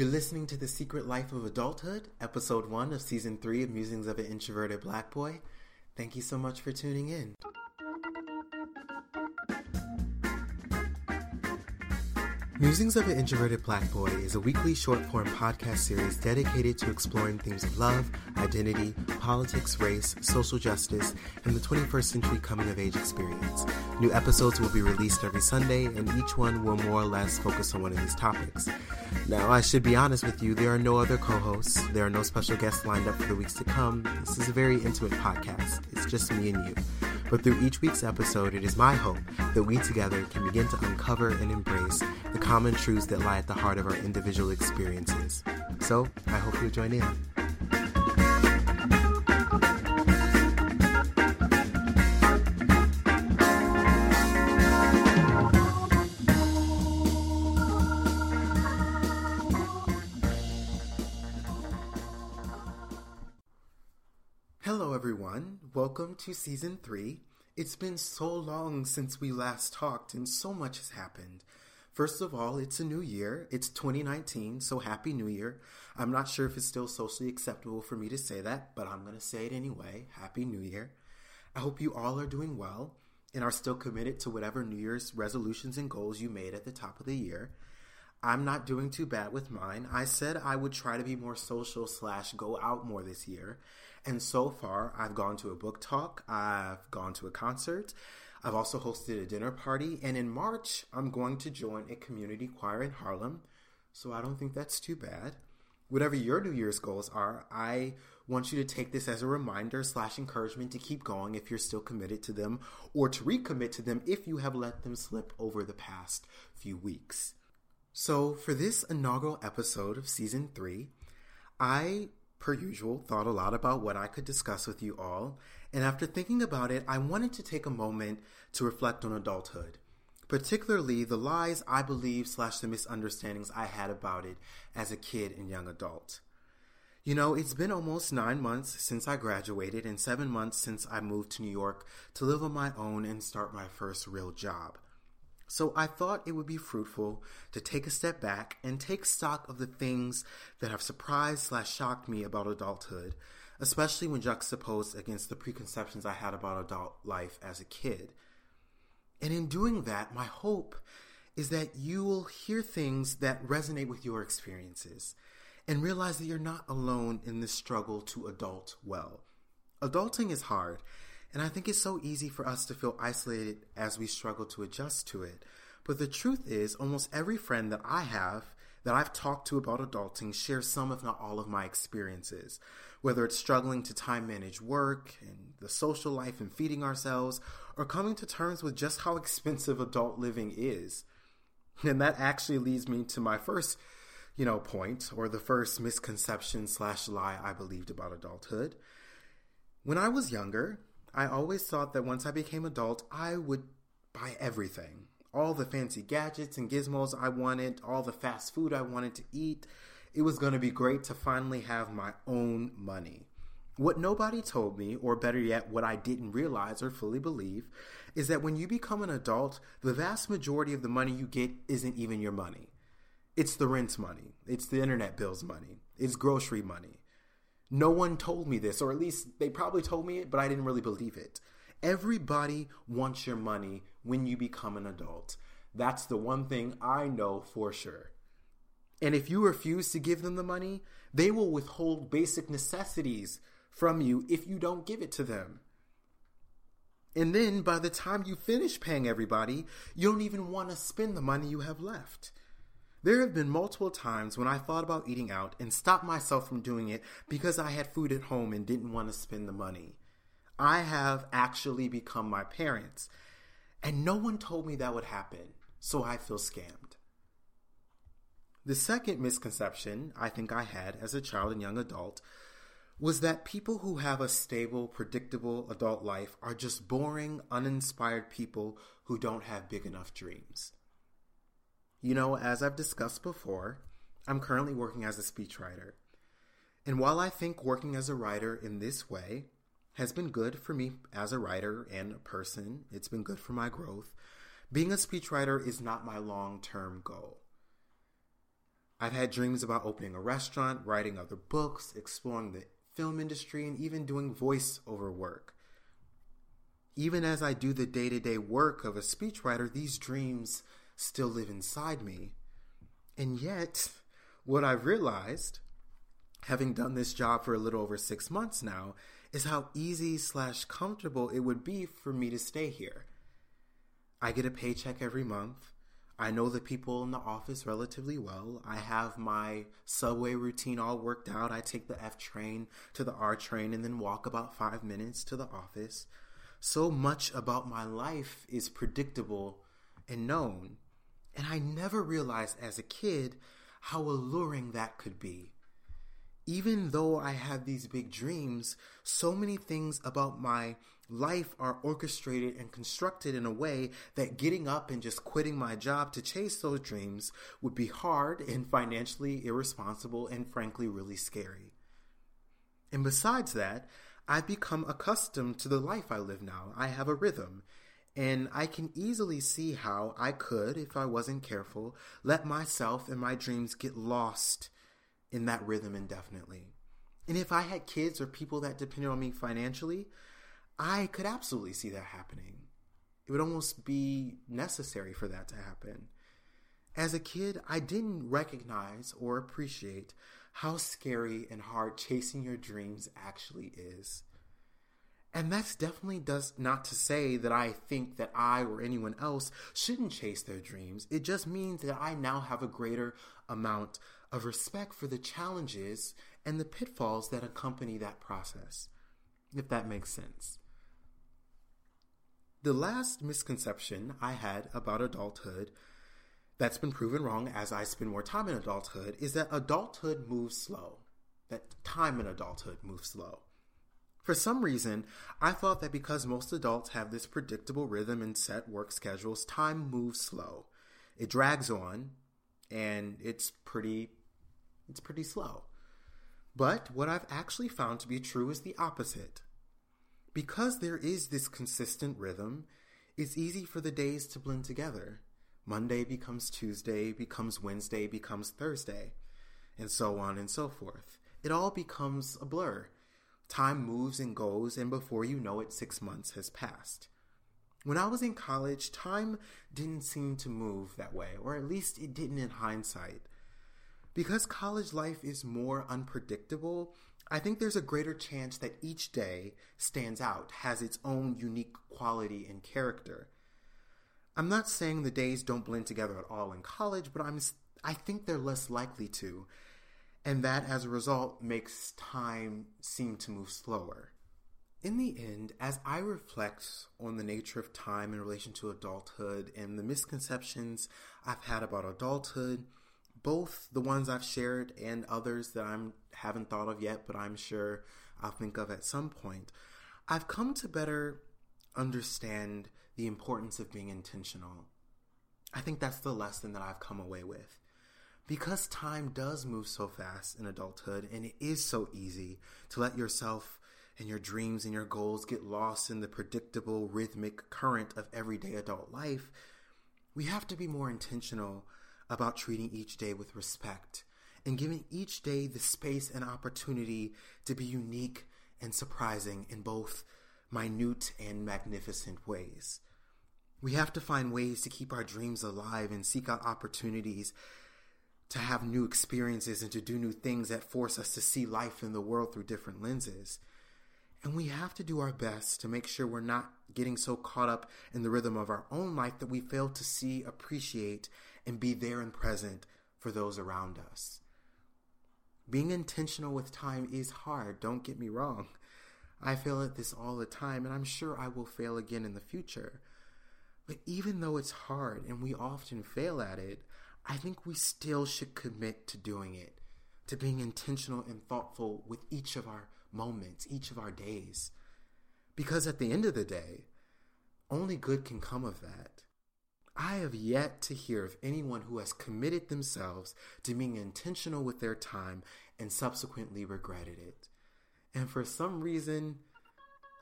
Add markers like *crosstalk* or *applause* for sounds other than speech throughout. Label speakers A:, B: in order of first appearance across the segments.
A: You're listening to The Secret Life of Adulthood, episode one of season three of Musings of an Introverted Black Boy. Thank you so much for tuning in. Musings of an Introverted Black Boy is a weekly short form podcast series dedicated to exploring themes of love, identity, politics, race, social justice, and the 21st century coming of age experience. New episodes will be released every Sunday, and each one will more or less focus on one of these topics. Now, I should be honest with you, there are no other co hosts, there are no special guests lined up for the weeks to come. This is a very intimate podcast, it's just me and you. But through each week's episode, it is my hope that we together can begin to uncover and embrace the common truths that lie at the heart of our individual experiences. So, I hope you'll join in. Hello, everyone. Welcome to season three. It's been so long since we last talked, and so much has happened. First of all, it's a new year. It's 2019, so happy new year. I'm not sure if it's still socially acceptable for me to say that, but I'm going to say it anyway. Happy new year. I hope you all are doing well and are still committed to whatever New Year's resolutions and goals you made at the top of the year. I'm not doing too bad with mine. I said I would try to be more social slash go out more this year. And so far, I've gone to a book talk, I've gone to a concert, I've also hosted a dinner party, and in March, I'm going to join a community choir in Harlem. So I don't think that's too bad. Whatever your New Year's goals are, I want you to take this as a reminder slash encouragement to keep going if you're still committed to them, or to recommit to them if you have let them slip over the past few weeks. So, for this inaugural episode of season three, I, per usual, thought a lot about what I could discuss with you all. And after thinking about it, I wanted to take a moment to reflect on adulthood, particularly the lies I believe slash the misunderstandings I had about it as a kid and young adult. You know, it's been almost nine months since I graduated and seven months since I moved to New York to live on my own and start my first real job. So I thought it would be fruitful to take a step back and take stock of the things that have surprised slash shocked me about adulthood, especially when juxtaposed against the preconceptions I had about adult life as a kid. And in doing that, my hope is that you will hear things that resonate with your experiences and realize that you're not alone in this struggle to adult well. Adulting is hard and I think it's so easy for us to feel isolated as we struggle to adjust to it. But the truth is, almost every friend that I have that I've talked to about adulting shares some, if not all, of my experiences. Whether it's struggling to time manage work and the social life and feeding ourselves, or coming to terms with just how *laughs* expensive adult living is. And that actually leads me to my first, you know, point, or the first misconception slash lie I believed about adulthood. When I was younger, I always thought that once I became adult, I would buy everything. All the fancy gadgets and gizmos I wanted, all the fast food I wanted to eat. It was going to be great to finally have my own money. What nobody told me, or better yet, what I didn't realize or fully believe, is that when you become an adult, the vast majority of the money you get isn't even your money. It's the rent money, it's the internet bills money, it's grocery money, no one told me this, or at least they probably told me it, but I didn't really believe it. Everybody wants your money when you become an adult. That's the one thing I know for sure. And if you refuse to give them the money, they will withhold basic necessities from you if you don't give it to them. And then by the time you finish paying everybody, you don't even want to spend the money you have left. There have been multiple times when I thought about eating out and stopped myself from doing it because I had food at home and didn't want to spend the money. I have actually become my parents, and no one told me that would happen, so I feel scammed. The second misconception I think I had as a child and young adult was that people who have a stable, predictable adult life are just boring, uninspired people who don't have big enough dreams. You know, as I've discussed before, I'm currently working as a speechwriter. And while I think working as a writer in this way has been good for me as a writer and a person, it's been good for my growth, being a speechwriter is not my long term goal. I've had dreams about opening a restaurant, writing other books, exploring the film industry, and even doing voiceover work. Even as I do the day to day work of a speechwriter, these dreams still live inside me. And yet, what I've realized, having done this job for a little over six months now, is how easy slash comfortable it would be for me to stay here. I get a paycheck every month. I know the people in the office relatively well. I have my subway routine all worked out. I take the F train to the R train and then walk about five minutes to the office. So much about my life is predictable and known. And I never realized as a kid how alluring that could be. Even though I have these big dreams, so many things about my life are orchestrated and constructed in a way that getting up and just quitting my job to chase those dreams would be hard and financially irresponsible and frankly really scary. And besides that, I've become accustomed to the life I live now. I have a rhythm. And I can easily see how I could, if I wasn't careful, let myself and my dreams get lost in that rhythm indefinitely. And if I had kids or people that depended on me financially, I could absolutely see that happening. It would almost be necessary for that to happen. As a kid, I didn't recognize or appreciate how scary and hard chasing your dreams actually is. And that's definitely does not to say that I think that I or anyone else shouldn't chase their dreams. It just means that I now have a greater amount of respect for the challenges and the pitfalls that accompany that process, if that makes sense. The last misconception I had about adulthood that's been proven wrong as I spend more time in adulthood is that adulthood moves slow, that time in adulthood moves slow. For some reason, I thought that because most adults have this predictable rhythm and set work schedules, time moves slow. It drags on and it's pretty it's pretty slow. But what I've actually found to be true is the opposite. Because there is this consistent rhythm, it's easy for the days to blend together. Monday becomes Tuesday, becomes Wednesday, becomes Thursday, and so on and so forth. It all becomes a blur. Time moves and goes, and before you know it, six months has passed. When I was in college, time didn't seem to move that way, or at least it didn't in hindsight. Because college life is more unpredictable, I think there's a greater chance that each day stands out, has its own unique quality and character. I'm not saying the days don't blend together at all in college, but I'm I think they're less likely to, and that as a result makes time seem to move slower. In the end, as I reflect on the nature of time in relation to adulthood and the misconceptions I've had about adulthood, both the ones I've shared and others that I haven't thought of yet, but I'm sure I'll think of at some point, I've come to better understand the importance of being intentional. I think that's the lesson that I've come away with. Because time does move so fast in adulthood, and it is so easy to let yourself and your dreams and your goals get lost in the predictable, rhythmic current of everyday adult life, we have to be more intentional about treating each day with respect and giving each day the space and opportunity to be unique and surprising in both minute and magnificent ways. We have to find ways to keep our dreams alive and seek out opportunities to have new experiences and to do new things that force us to see life and the world through different lenses. And we have to do our best to make sure we're not getting so caught up in the rhythm of our own life that we fail to see, appreciate, and be there and present for those around us. Being intentional with time is hard, don't get me wrong. I fail at this all the time, and I'm sure I will fail again in the future. But even though it's hard and we often fail at it, I think we still should commit to doing it, to being intentional and thoughtful with each of our moments, each of our days. Because at the end of the day, only good can come of that. I have yet to hear of anyone who has committed themselves to being intentional with their time and subsequently regretted it. And for some reason,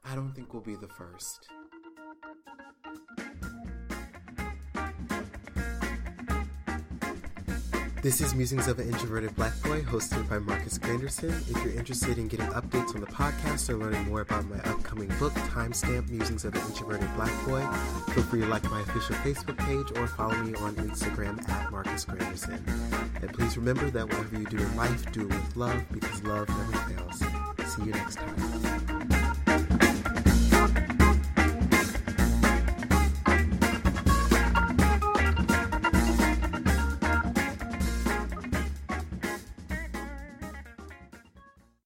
A: I don't think we'll be the first. This is Musings of an Introverted Black Boy, hosted by Marcus Granderson. If you're interested in getting updates on the podcast or learning more about my upcoming book, Timestamp Musings of an Introverted Black Boy, feel free to like my official Facebook page or follow me on Instagram at Marcus Granderson. And please remember that whatever you do in life, do it with love because love never fails. See you next time.